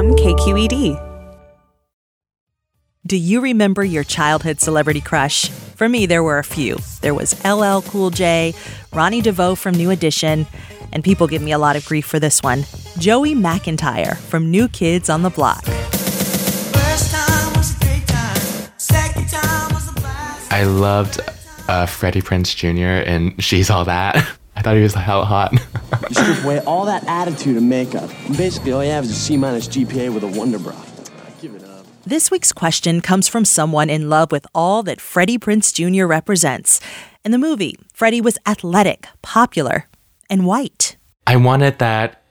from KQED. Do you remember your childhood celebrity crush? For me, there were a few. There was LL Cool J, Ronnie DeVoe from New Edition, and people give me a lot of grief for this one Joey McIntyre from New Kids on the Block. I loved uh, Freddie Prinze Jr. and She's All That. I thought he was hell hot. you strip away all that attitude and makeup. And basically, all you have is a C minus GPA with a wonder bra. Give it up. This week's question comes from someone in love with all that Freddie Prinze Jr. represents. In the movie, Freddie was athletic, popular, and white. I wanted that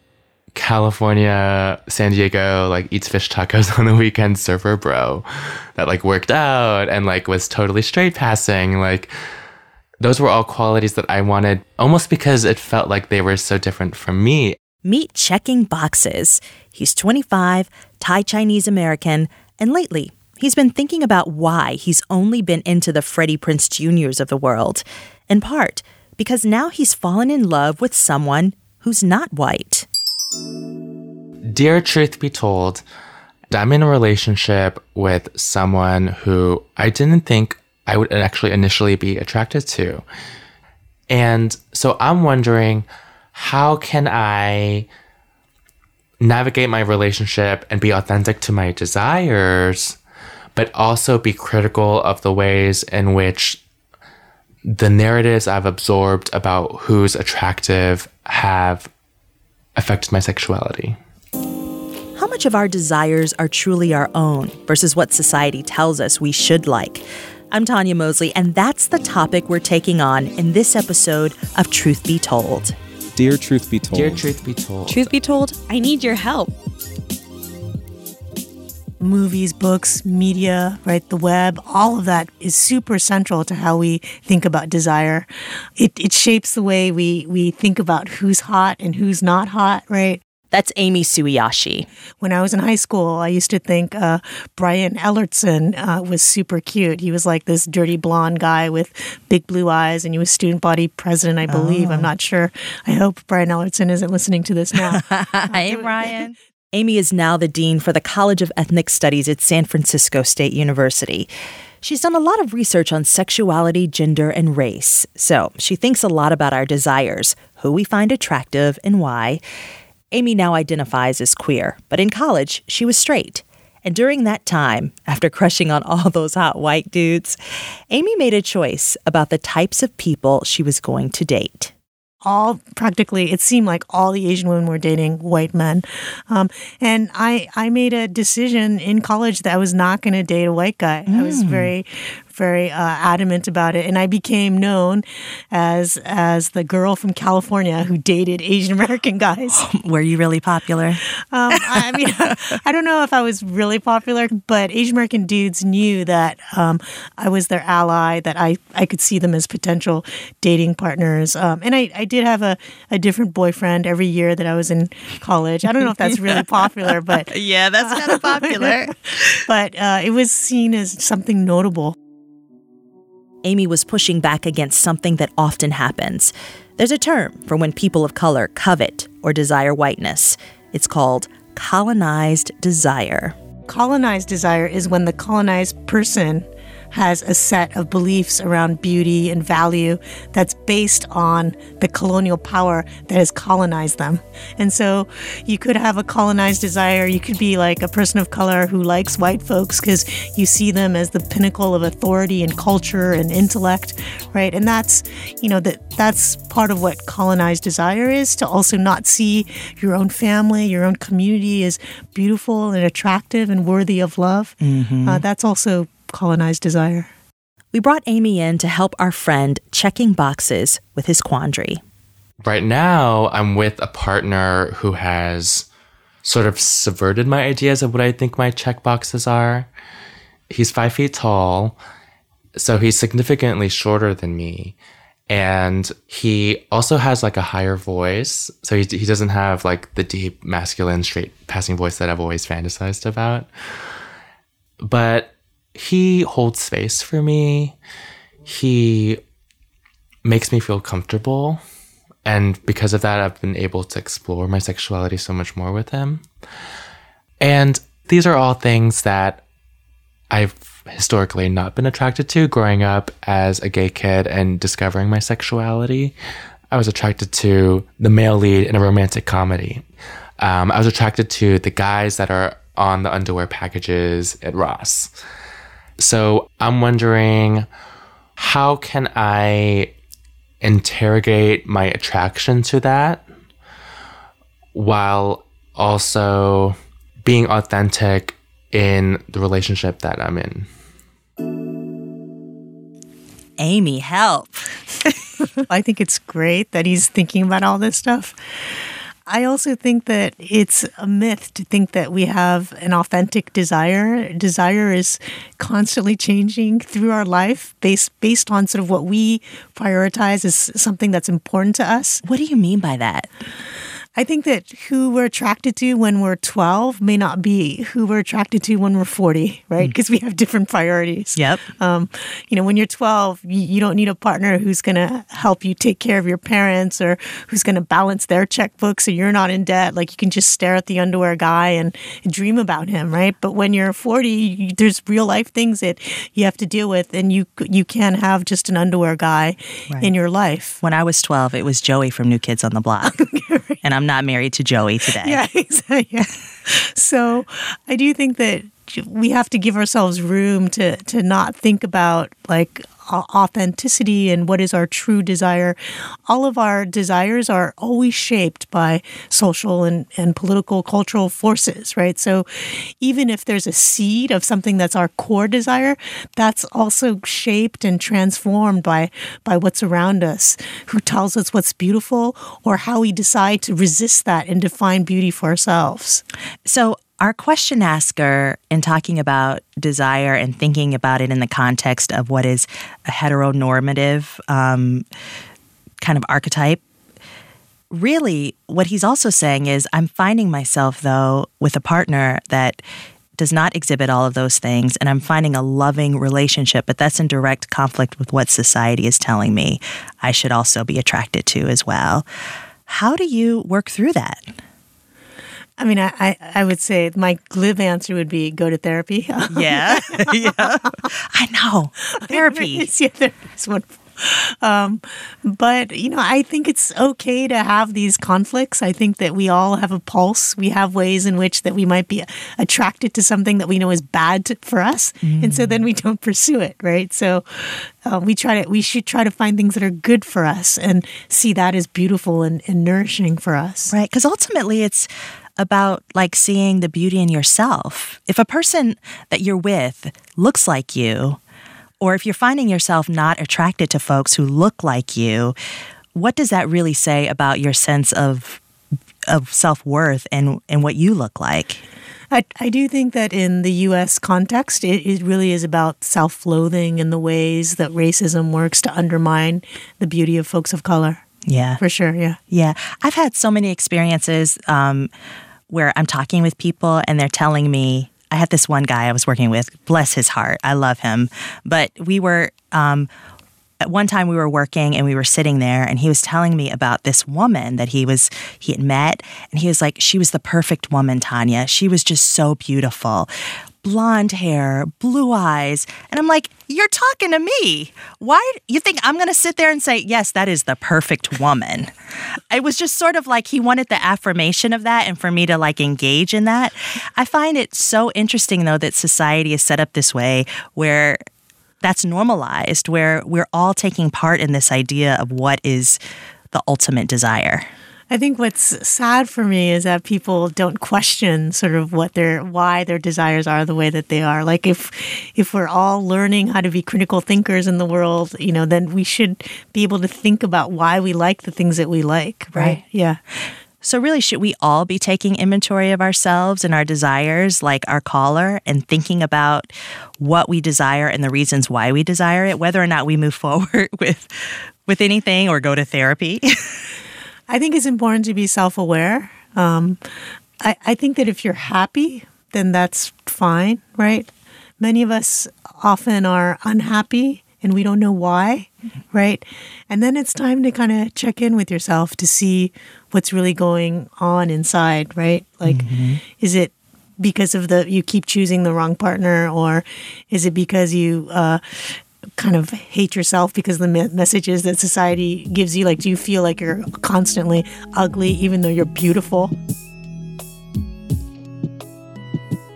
California, San Diego, like eats fish tacos on the weekend surfer bro that like worked out and like was totally straight passing. Like those were all qualities that I wanted almost because it felt like they were so different from me. Meet checking boxes. He's 25, Thai Chinese American, and lately he's been thinking about why he's only been into the Freddie Prinze Jr.'s of the world. In part, because now he's fallen in love with someone who's not white. Dear truth be told, I'm in a relationship with someone who I didn't think I would actually initially be attracted to. And so I'm wondering how can I navigate my relationship and be authentic to my desires, but also be critical of the ways in which the narratives I've absorbed about who's attractive have affected my sexuality. How much of our desires are truly our own versus what society tells us we should like? I'm Tanya Mosley, and that's the topic we're taking on in this episode of Truth Be Told. Dear Truth Be Told. Dear Truth Be Told. Truth be told, I need your help. movies, books, media, right, the web, all of that is super central to how we think about desire. It, it shapes the way we, we think about who's hot and who's not hot, right? That's Amy Sueyoshi. When I was in high school, I used to think uh, Brian Ellertson uh, was super cute. He was like this dirty blonde guy with big blue eyes, and he was student body president, I believe. I'm not sure. I hope Brian Ellertson isn't listening to this now. hey, Brian. Amy is now the dean for the College of Ethnic Studies at San Francisco State University. She's done a lot of research on sexuality, gender, and race. So she thinks a lot about our desires, who we find attractive, and why. Amy now identifies as queer, but in college, she was straight. And during that time, after crushing on all those hot white dudes, Amy made a choice about the types of people she was going to date. all practically it seemed like all the asian women were dating white men um, and i i made a decision in college that i was not going to date a white guy i was very very uh, adamant about it and i became known as as the girl from california who dated asian american guys Were you really popular? um, I mean, I don't know if I was really popular, but Asian American dudes knew that um, I was their ally, that I, I could see them as potential dating partners. Um, and I, I did have a, a different boyfriend every year that I was in college. I don't know if that's really popular, but Yeah, that's kind of popular. but uh, it was seen as something notable. Amy was pushing back against something that often happens. There's a term for when people of color covet or desire whiteness. It's called colonized desire. colonized desire is when the colonized person has a set of beliefs around beauty and value that's based on the colonial power that has colonized them. And so you could have a colonized desire. You could be like a person of color who likes white folks because you see them as the pinnacle of authority and culture and intellect, right? And that's, you know, that that's part of what colonized desire is to also not see your own family, your own community as beautiful and attractive and worthy of love. Uh, that's also colonized desire. We brought Amy in to help our friend checking boxes with his quandary. Right now, I'm with a partner who has sort of subverted my ideas of what I think my check boxes are. He's five feet tall, so he's significantly shorter than me. And he also has like a higher voice. So he, he doesn't have like the deep, masculine, straight passing voice that I've always fantasized about. But he holds space for me. He makes me feel comfortable. And because of that, I've been able to explore my sexuality so much more with him. And these are all things that I've historically not been attracted to growing up as a gay kid and discovering my sexuality. I was attracted to the male lead in a romantic comedy. Um, I was attracted to the guys that are on the underwear packages at Ross. So I'm wondering how can I interrogate my attraction to that while also being authentic in the relationship that I'm in. Amy, help. I think it's great that he's thinking about all this stuff. I also think that it's a myth to think that we have an authentic desire. Desire is constantly changing through our life based based on sort of what we prioritize as something that's important to us. What do you mean by that? I think that who we're attracted to when we're 12 may not be who we're attracted to when we're 40, right? Because mm. we have different priorities. Yep. Um, you know, when you're 12, you, you don't need a partner who's going to help you take care of your parents or who's going to balance their checkbook so you're not in debt. Like you can just stare at the underwear guy and dream about him, right? But when you're 40, you, there's real life things that you have to deal with, and you you can't have just an underwear guy right. in your life. When I was 12, it was Joey from New Kids on the Block. and I'm not married to Joey today. Yeah, exactly. Yeah. So I do think that we have to give ourselves room to to not think about like authenticity and what is our true desire. All of our desires are always shaped by social and, and political, cultural forces, right? So even if there's a seed of something that's our core desire, that's also shaped and transformed by, by what's around us, who tells us what's beautiful or how we decide to resist that and define beauty for ourselves. So our question asker, in talking about desire and thinking about it in the context of what is a heteronormative um, kind of archetype, really what he's also saying is I'm finding myself, though, with a partner that does not exhibit all of those things, and I'm finding a loving relationship, but that's in direct conflict with what society is telling me I should also be attracted to as well. How do you work through that? I mean, I, I, I, would say my glib answer would be go to therapy. yeah. yeah. I know. Therapy. yeah, there's one. Um, but, you know, I think it's okay to have these conflicts. I think that we all have a pulse. We have ways in which that we might be attracted to something that we know is bad to, for us. Mm. And so then we don't pursue it, right? So uh, we try to, we should try to find things that are good for us and see that as beautiful and, and nourishing for us. Right. Because ultimately it's, about like seeing the beauty in yourself. If a person that you're with looks like you, or if you're finding yourself not attracted to folks who look like you, what does that really say about your sense of of self worth and, and what you look like? I, I do think that in the US context, it, it really is about self loathing and the ways that racism works to undermine the beauty of folks of color. Yeah. For sure. Yeah. Yeah. I've had so many experiences. Um, where I'm talking with people and they're telling me, I had this one guy I was working with, bless his heart, I love him. But we were, um, at one time we were working and we were sitting there and he was telling me about this woman that he was he had met and he was like she was the perfect woman Tanya she was just so beautiful blonde hair, blue eyes. And I'm like, you're talking to me. Why you think I'm going to sit there and say, yes, that is the perfect woman? it was just sort of like he wanted the affirmation of that and for me to like engage in that. I find it so interesting though that society is set up this way where that's normalized, where we're all taking part in this idea of what is the ultimate desire. I think what's sad for me is that people don't question sort of what their why their desires are the way that they are. Like if if we're all learning how to be critical thinkers in the world, you know, then we should be able to think about why we like the things that we like, right? right. Yeah. So, really, should we all be taking inventory of ourselves and our desires, like our caller, and thinking about what we desire and the reasons why we desire it, whether or not we move forward with with anything or go to therapy? I think it's important to be self aware. Um, I, I think that if you're happy, then that's fine, right? Many of us often are unhappy and we don't know why, right? And then it's time to kind of check in with yourself to see what's really going on inside, right? Like, mm-hmm. is it because of the you keep choosing the wrong partner, or is it because you uh, kind of hate yourself because the messages that society gives you? Like, do you feel like you're constantly ugly even though you're beautiful?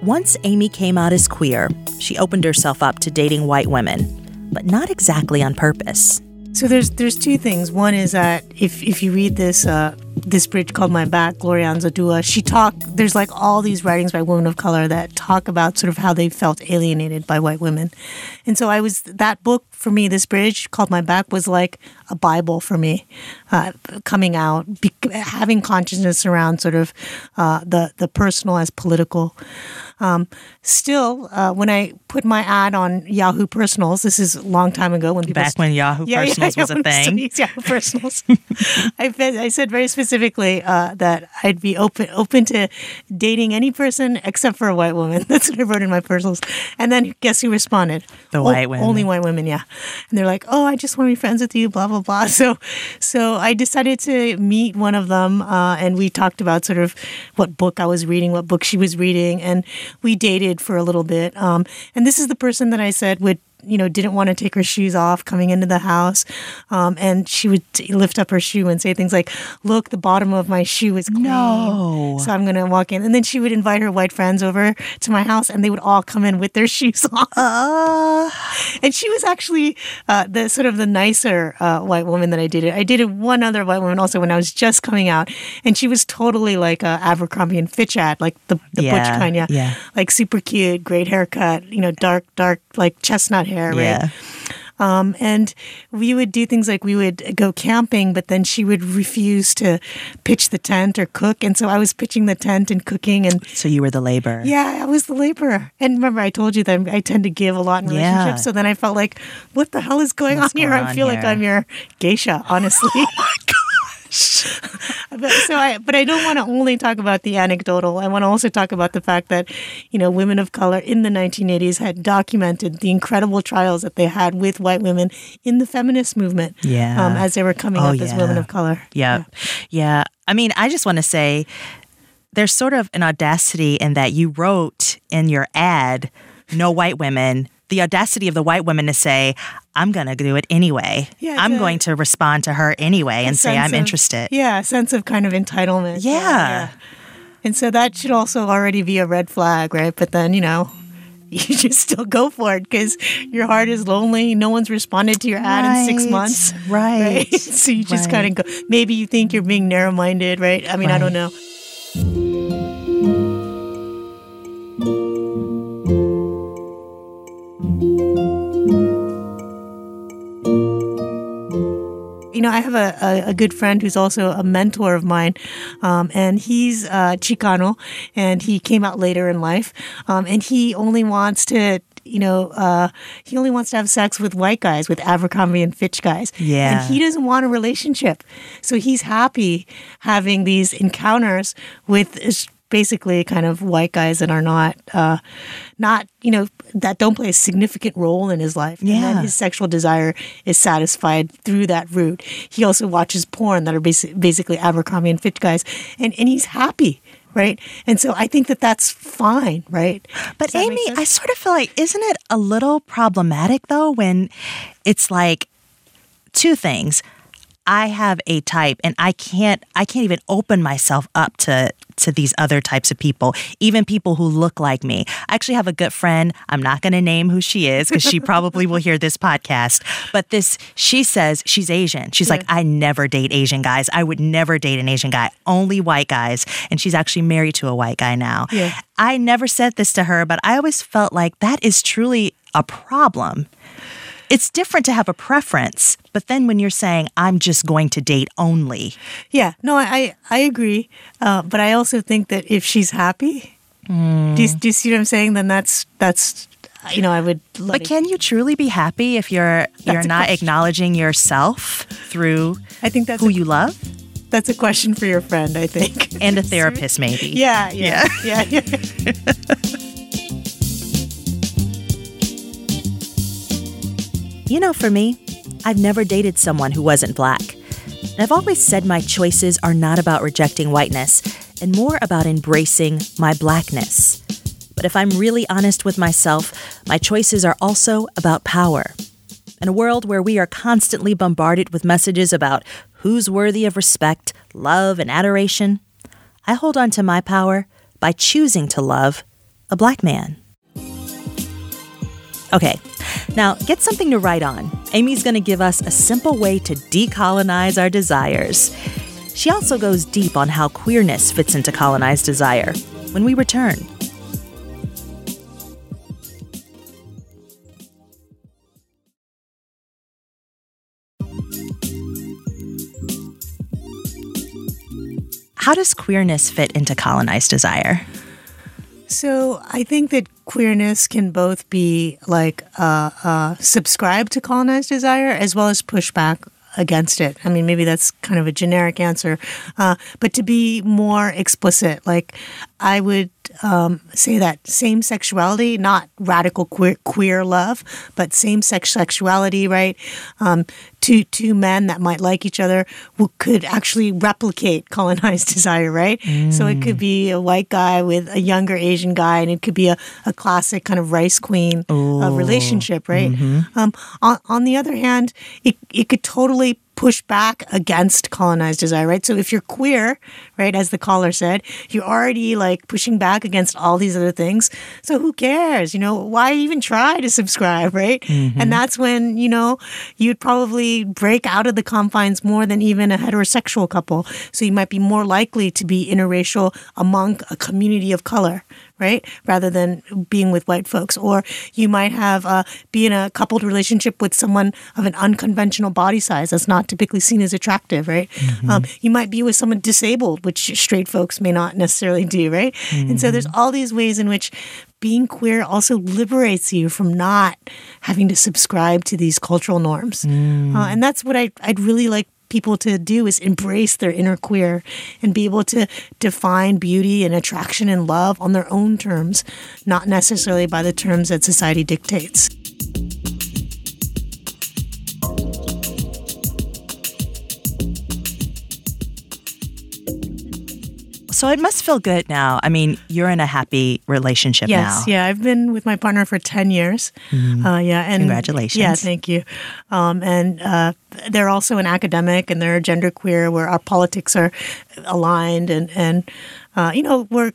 Once Amy came out as queer, she opened herself up to dating white women, but not exactly on purpose. So there's there's two things. One is that if if you read this uh, this bridge called My Back, Gloria Anzaldúa, she talk. There's like all these writings by women of color that talk about sort of how they felt alienated by white women, and so I was that book for me. This bridge called My Back was like a bible for me, uh, coming out, be, having consciousness around sort of uh, the the personal as political. Um, still, uh, when I put my ad on Yahoo Personals, this is a long time ago when people Back when Yahoo Personals was a thing. Yahoo Personals. I, said, I said very specifically uh, that I'd be open open to dating any person except for a white woman. That's what I wrote in my personals. And then guess who responded? The O- white women. Only white women, yeah. And they're like, "Oh, I just want to be friends with you." Blah blah blah. So, so I decided to meet one of them, uh, and we talked about sort of what book I was reading, what book she was reading, and we dated for a little bit. Um, and this is the person that I said would you know, didn't want to take her shoes off coming into the house. Um, and she would t- lift up her shoe and say things like, Look, the bottom of my shoe is clean. No. So I'm going to walk in. And then she would invite her white friends over to my house and they would all come in with their shoes on. Uh, And she was actually uh, the sort of the nicer uh, white woman that I dated. I dated one other white woman also when I was just coming out, and she was totally like a Abercrombie and Fitch ad, like the the Yeah, butch kind, yeah, yeah. like super cute, great haircut, you know, dark dark like chestnut hair, Yeah. right? Um, and we would do things like we would go camping, but then she would refuse to pitch the tent or cook, and so I was pitching the tent and cooking and. so you were the labor. Yeah, I was the laborer. And remember, I told you that I tend to give a lot in Yeah. relationships. So then I felt like, what the hell is going What's on here? going I on feel like? I'm your geisha, honestly. oh my gosh. but, so I, but I don't want to only talk about the anecdotal. I want to also talk about the fact that, you know, women of color in the 1980s had documented the incredible trials that they had with white women in the feminist movement. Yeah. Um, as they were coming Oh, up as women of color. Yeah. Yeah. I mean, I just want to say there's sort of an audacity in that you wrote in your ad, no white women, the audacity of the white women to say, I'm going to do it anyway. Yeah, I'm going to respond to her anyway and say, I'm of- interested. Yeah, a sense of kind of entitlement. Yeah. And so that should also already be a red flag, right? But then, you know, you just still go for it because your heart is lonely. No one's responded to your ad in six months. right, so you just right. kind of go, maybe you think you're being narrow minded, right? I mean, I don't know. You know, I have a, a, a good friend who's also a mentor of mine, um, and he's uh, Chicano, and he came out later in life, um, and he only wants to. You know, uh, he only wants to have sex with white guys, with Abercrombie and Fitch guys. Yeah. And he doesn't want a relationship. So he's happy having these encounters with basically kind of white guys that are not, uh, not, you know, that don't play a significant role in his life. And Yeah. his sexual desire is satisfied through that route. He also watches porn that are basi- basically Abercrombie and Fitch guys, and, and he's happy, right? And so I think that that's fine, right? But Does that make Amy. I sort of feel like, isn't it a little problematic though when it's like two things? I have a type and I can't I can't even open myself up to to these other types of people, even people who look like me. I actually have a good friend. I'm not going to name who she is because she probably will hear this podcast. But this, she says she's Asian. She's like, I never date Asian guys. I would never date an Asian guy, only white guys. And she's actually married to a white guy now. Yeah. I never said this to her, but I always felt like that is truly a problem. It's different to have a preference, but then when you're saying, I'm just going to date only, Yeah, no, I I, agree, uh, but I also think that if she's happy, do, you, do you see what I'm saying? Then that's that's you know I would. But can you truly be happy if you're you're not question. acknowledging yourself through I think that's who a, you love that's a question for your friend. I think. and a therapist maybe? Yeah, yeah, yeah, yeah. You know, for me, I've never dated someone who wasn't black. I've always said my choices are not about rejecting whiteness and more about embracing my blackness. But if I'm really honest with myself, my choices are also about power. In a world where we are constantly bombarded with messages about who's worthy of respect, love, and adoration, I hold on to my power by choosing to love a black man. Okay, now get something to write on. Amy's going to give us a simple way to decolonize our desires. She also goes deep on how queerness fits into colonized desire when we return. How does queerness fit into colonized desire? So I think that queerness can both be like uh, uh, subscribe to colonized desire as well as push back against it. I mean, maybe that's kind of a generic answer, uh, but to be more explicit, like I would um, say that same sexuality, not radical queer, queer love, but same sex sexuality, right? Um, two two men that might like each other who could actually replicate colonized desire, right? Mm. So it could be a white guy with a younger Asian guy, and it could be a, a classic kind of rice queen uh, relationship, right? Mm-hmm. Um, on, on the other hand, it it could totally push back against colonized desire, right? So if you're queer, right, as the caller said, you're already like pushing back against all these other things. So who cares? You know, why even try to subscribe, right? Mm-hmm. And that's when, you know, you'd probably break out of the confines more than even a heterosexual couple. So you might be more likely to be interracial among a community of color, right? Rather than being with white folks. Or you might have uh, be in a coupled relationship with someone of an unconventional body size that's not typically seen as attractive, right? Mm-hmm. Um, you might be with someone disabled, which straight folks may not necessarily do, right? Mm-hmm. And so there's all these ways in which being queer also liberates you from not having to subscribe to these cultural norms. Mm. Uh, and that's what I, I'd really like people to do is embrace their inner queer and be able to define beauty and attraction and love on their own terms, not necessarily by the terms that society dictates. So it must feel good now. I mean, you're in a happy relationship yes, now. Yes, yeah. I've been with my partner for 10 years. Mm. Uh, yeah. And Congratulations. Yeah, thank you. Um, and uh, they're also an academic and they're genderqueer where our politics are aligned and, and uh, you know, we're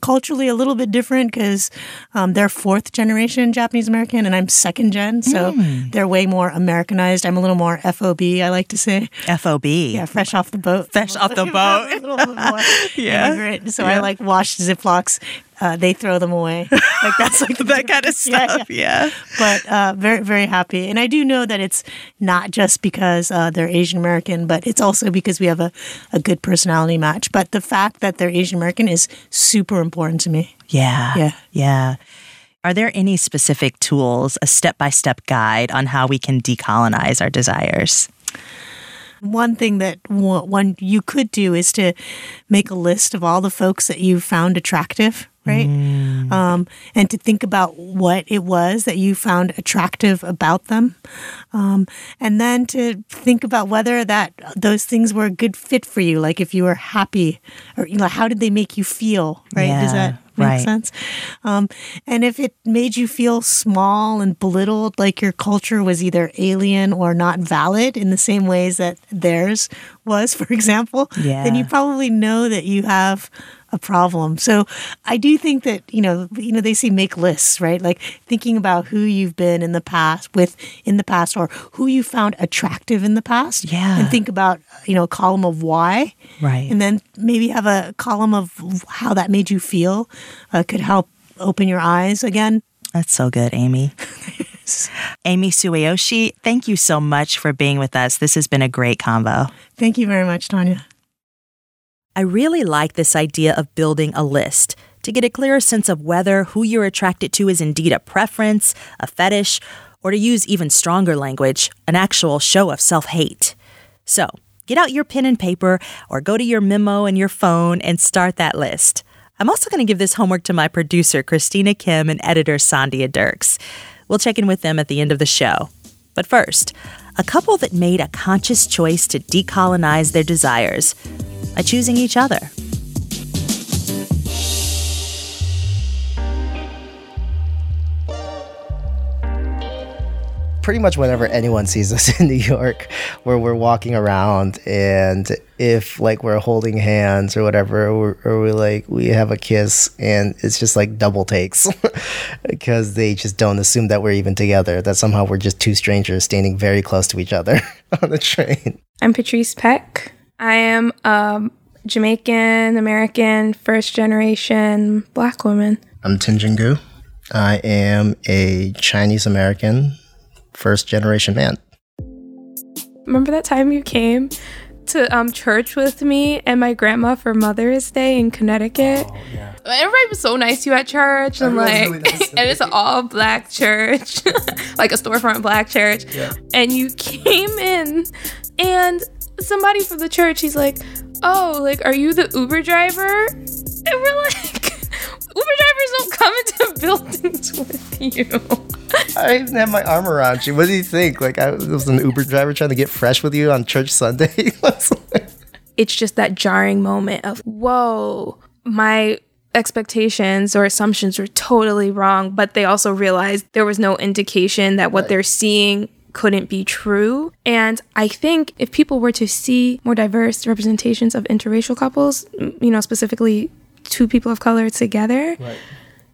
culturally a little bit different because um, they're fourth generation Japanese American and I'm second gen, so mm. they're way more Americanized. I'm a little more FOB, I like to say. FOB. Yeah, fresh off the boat. Fresh off the boat. a little bit more yeah. immigrant. So yeah. I like wash Ziplocs uh, they throw them away. Like that's like that kind of stuff. Yeah. yeah. But uh, very very happy, and I do know that it's not just because uh, they're Asian American, but it's also because we have a, a good personality match. But the fact that they're Asian American is super important to me. Yeah. Yeah. Yeah. Are there any specific tools, a step by step guide on how we can decolonize our desires? One thing that one you could do is to make a list of all the folks that you found attractive right? Mm. Um, and to think about what it was that you found attractive about them, um, and then to think about whether that those things were a good fit for you. Like if you were happy, or you know, how did they make you feel? Right? Yeah, Does that make right. sense? Um, and if it made you feel small and belittled, like your culture was either alien or not valid in the same ways that theirs was, for example, yeah. then you probably know that you have a problem. So I do think that you know you know they say make lists, right? Like thinking about who you've been in the past with in the past or who you found attractive in the past. Yeah. And think about you know a column of why. Right. And then maybe have a column of how that made you feel. Uh, could help open your eyes again. That's so good, Amy. Amy Sueyoshi, thank you so much for being with us. This has been a great convo. Thank you very much, Tanya. I really like this idea of building a list to get a clearer sense of whether who you're attracted to is indeed a preference, a fetish, or to use even stronger language, an actual show of self hate. So, get out your pen and paper or go to your memo and your phone and start that list. I'm also going to give this homework to my producer, Christina Kim, and editor, Sandhya Dirks. We'll check in with them at the end of the show. But first, a couple that made a conscious choice to decolonize their desires by choosing each other. Pretty much whenever anyone sees us in New York, where we're walking around, and if like we're holding hands or whatever, or, or we like we have a kiss, and it's just like double takes because they just don't assume that we're even together, that somehow we're just two strangers standing very close to each other on the train. I'm Patrice Peck. I am a Jamaican American first generation black woman. I'm Tinjingu. I am a Chinese American first generation man. Remember that time you came to um, church with me and my grandma for Mother's Day in Connecticut? Oh, yeah. Everybody was so nice to you at church, and like, really nice and it's an all black church, like a storefront black church. Yeah. And you came in, and somebody from the church, he's like, "Oh, like, are you the Uber driver?" And we're like, Uber drivers don't come into buildings with you. I even have my arm around you. What do you think? Like I was an Uber driver trying to get fresh with you on church Sunday. it's just that jarring moment of whoa, my expectations or assumptions were totally wrong, but they also realized there was no indication that what right. they're seeing couldn't be true. And I think if people were to see more diverse representations of interracial couples, you know, specifically two people of color together, right.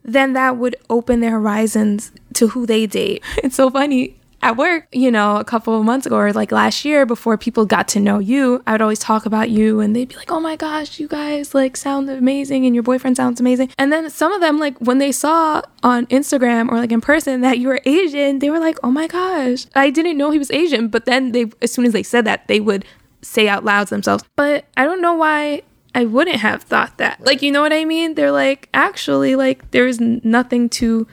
then that would open their horizons to who they date. It's so funny. At work, you know, a couple of months ago or like last year, before people got to know you, I would always talk about you and they'd be like, oh my gosh, you guys like sound amazing and your boyfriend sounds amazing. And then some of them, like when they saw on Instagram or like in person that you were Asian, they were like, oh my gosh, I didn't know he was Asian. But then they, as soon as they said that, they would say out loud to themselves. But I don't know why I wouldn't have thought that. Like, you know what I mean? They're like, actually, like, there's nothing to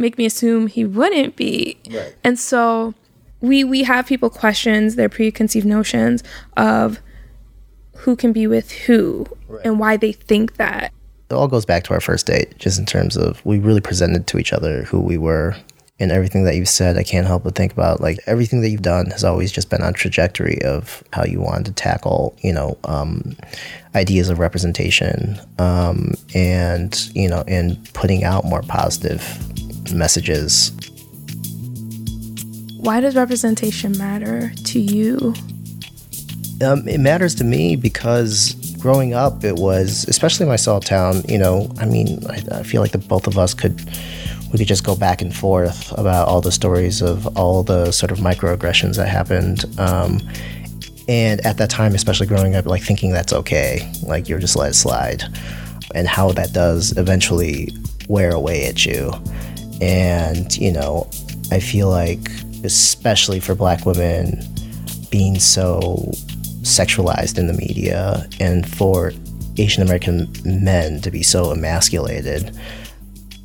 make me assume he wouldn't be. Right. And so we we have people questions their preconceived notions of who can be with who right. and why they think that. It all goes back to our first date, just in terms of we really presented to each other who we were and everything that you've said, I can't help but think about like everything that you've done has always just been on trajectory of how you wanted to tackle, you know, um, ideas of representation, um, and you know, and putting out more positive messages. Why does representation matter to you? Um, it matters to me because growing up, it was, especially my small town, you know, I mean, I, I feel like the both of us could we could just go back and forth about all the stories of all the sort of microaggressions that happened. Um, and at that time, especially growing up, like thinking that's okay, like you're just let it slide, and how that does eventually wear away at you. And, you know, I feel like, especially for black women, being so sexualized in the media and for Asian American men to be so emasculated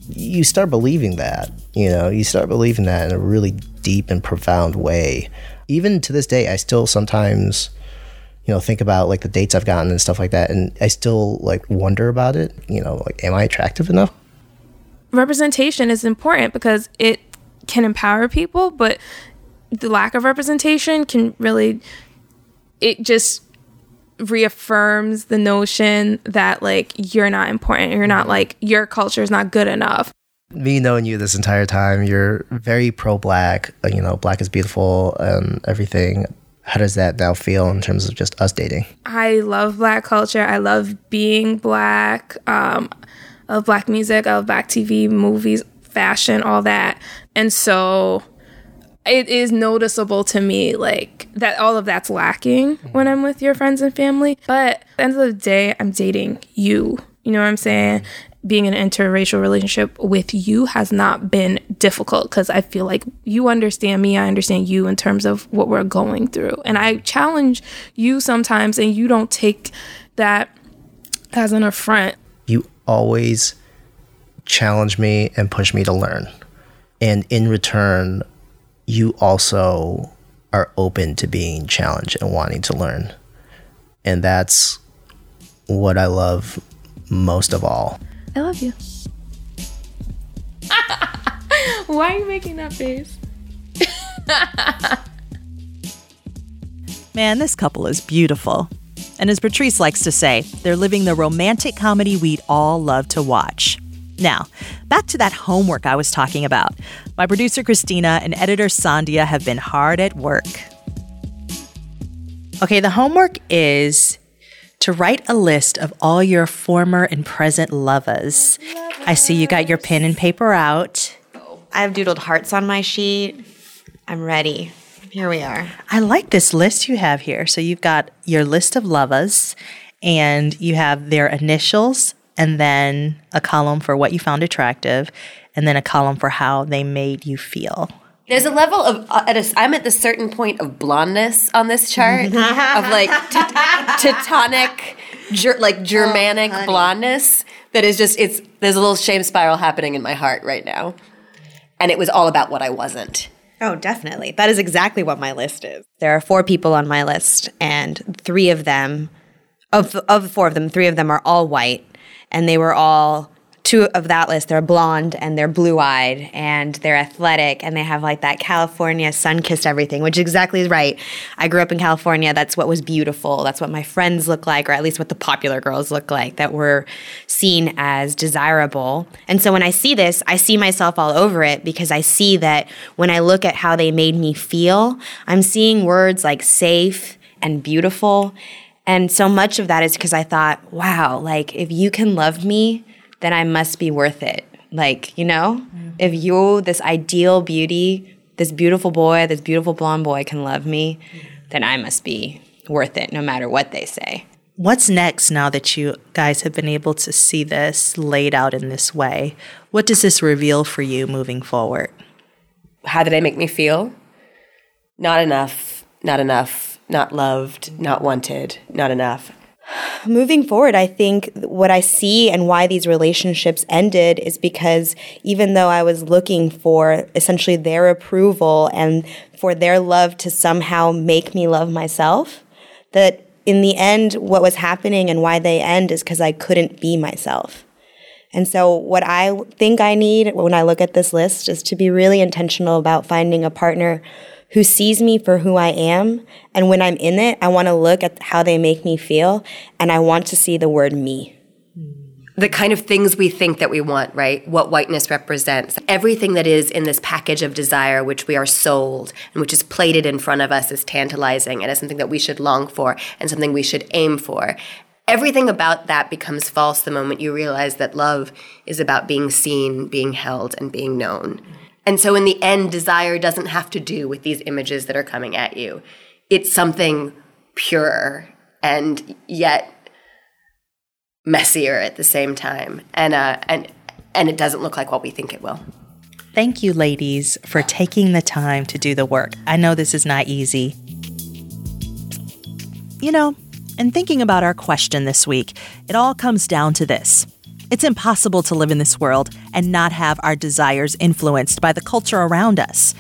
you start believing that. You know, you start believing that in a really deep and profound way. Even to this day, I still sometimes, you know, think about like the dates I've gotten and stuff like that, and I still like wonder about it. You know, like, am I attractive enough? Representation is important because it can empower people, but the lack of representation can really, it just reaffirms the notion that like you're not important. You're not like your culture is not good enough. Me knowing you this entire time you're very pro-black uh, you know black is beautiful and everything. How does that now feel in terms of just us dating? I love black culture. I love being black. Um love black music of black tv movies fashion all that and so it is noticeable to me like that all of that's lacking when I'm with your friends and family. But at the end of the day, I'm dating you. You know what I'm saying? Being in an interracial relationship with you has not been difficult because I feel like you understand me, I understand you in terms of what we're going through. And I challenge you sometimes, and you don't take that as an affront. You always challenge me and push me to learn. And in return, you also are open to being challenged and wanting to learn. And that's what I love most of all. I love you. Why are you making that face? Man, this couple is beautiful. And as Patrice likes to say, they're living the romantic comedy we'd all love to watch. Now, back to that homework I was talking about. My producer Christina and editor Sandhya have been hard at work. Okay, the homework is to write a list of all your former and present lovers. I see you got your pen and paper out. I've doodled hearts on my sheet. I'm ready. Here we are. I like this list you have here. So you've got your list of lovers and you have their initials and then a column for what you found attractive and then a column for how they made you feel. There's a level of uh, at a, I'm at the certain point of blondness on this chart of like t- teutonic, ger- like Germanic blondness that is just it's there's a little shame spiral happening in my heart right now, and it was all about what I wasn't. Oh, definitely. That is exactly what my list is. There are four people on my list, and three of them, of of four of them, three of them are all white, and they were all two of that list. They're blonde and they're blue eyed and they're athletic and they have like that California sun kissed everything, which exactly is right. I grew up in California. That's what was beautiful. That's what my friends look like, or at least what the popular girls look like that were seen as desirable. And so when I see this, I see myself all over it because I see that when I look at how they made me feel, I'm seeing words like safe and beautiful. And so much of that is because I thought, wow, like if you can love me, then I must be worth it. Like, you know, mm-hmm. if you, this ideal beauty, this beautiful boy, this beautiful blonde boy can love me, mm-hmm. then I must be worth it no matter what they say. What's next now that you guys have been able to see this laid out in this way? What does this reveal for you moving forward? How did I make me feel? Not enough, not enough, not loved, not wanted, not enough moving forward, I think what I see and why these relationships ended is because even though I was looking for essentially their approval and for their love to somehow make me love myself, that in the end, what was happening and why they end is because I couldn't be myself. And so, what I think I need when I look at this list is to be really intentional about finding a partner who sees me for who I am. And when I'm in it, I want to look at how they make me feel and I want to see the word me. The kind of things we think that we want, right? What whiteness represents. Everything that is in this package of desire, which we are sold and which is plated in front of us is tantalizing and is something that we should long for and something we should aim for. Everything about that becomes false the moment you realize that love is about being seen, being held, and being known. And so, in the end, desire doesn't have to do with these images that are coming at you. It's something pure and yet messier at the same time. And, uh, and, and it doesn't look like what we think it will. Thank you, ladies, for taking the time to do the work. I know this is not easy. You know, in thinking about our question this week, it all comes down to this it's impossible to live in this world and not have our desires influenced by the culture around us.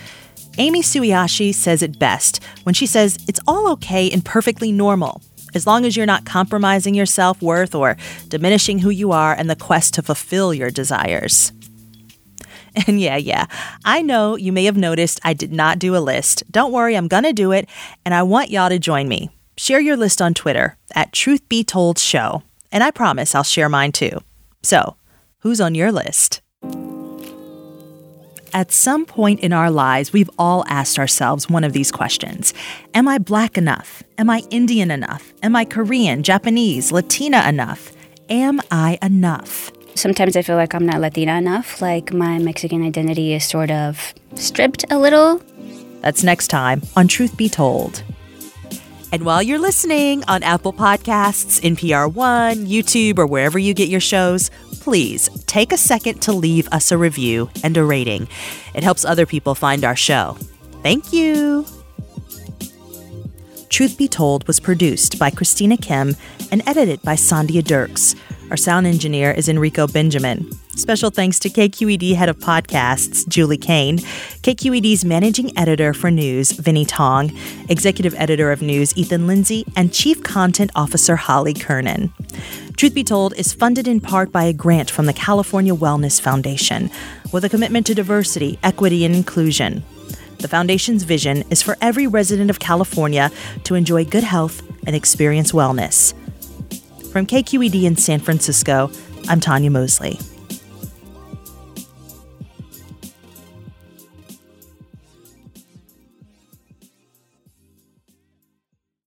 Amy Sueyoshi says it best when she says it's all okay and perfectly normal, as long as you're not compromising your self worth or diminishing who you are in the quest to fulfill your desires. And yeah, yeah, I know you may have noticed I did not do a list. Don't worry, I'm gonna do it, and I want y'all to join me. Share your list on Twitter at Truth Be Told Show, and I promise I'll share mine too. So, who's on your list? At some point in our lives, we've all asked ourselves one of these questions Am I black enough? Am I Indian enough? Am I Korean, Japanese, Latina enough? Am I enough? Sometimes I feel like I'm not Latina enough, like my Mexican identity is sort of stripped a little. That's next time on Truth Be Told. And while you're listening on Apple Podcasts, NPR One, YouTube, or wherever you get your shows, please take a second to leave us a review and a rating. It helps other people find our show. Thank you. Truth Be Told was produced by Christina Kim and edited by Sandhya Dirks. Our sound engineer is Enrico Benjamin. Special thanks to KQED head of podcasts, Julie Caine, KQED's managing editor for news, Vinnee Tong, executive editor of news, Ethan Lindsey, and chief content officer, Holly Kernan. Truth Be Told is funded in part by a grant from the California Wellness Foundation with a commitment to diversity, equity, and inclusion. The Foundation's vision is for every resident of California to enjoy good health and experience wellness. From KQED in San Francisco, I'm Tanya Mosley.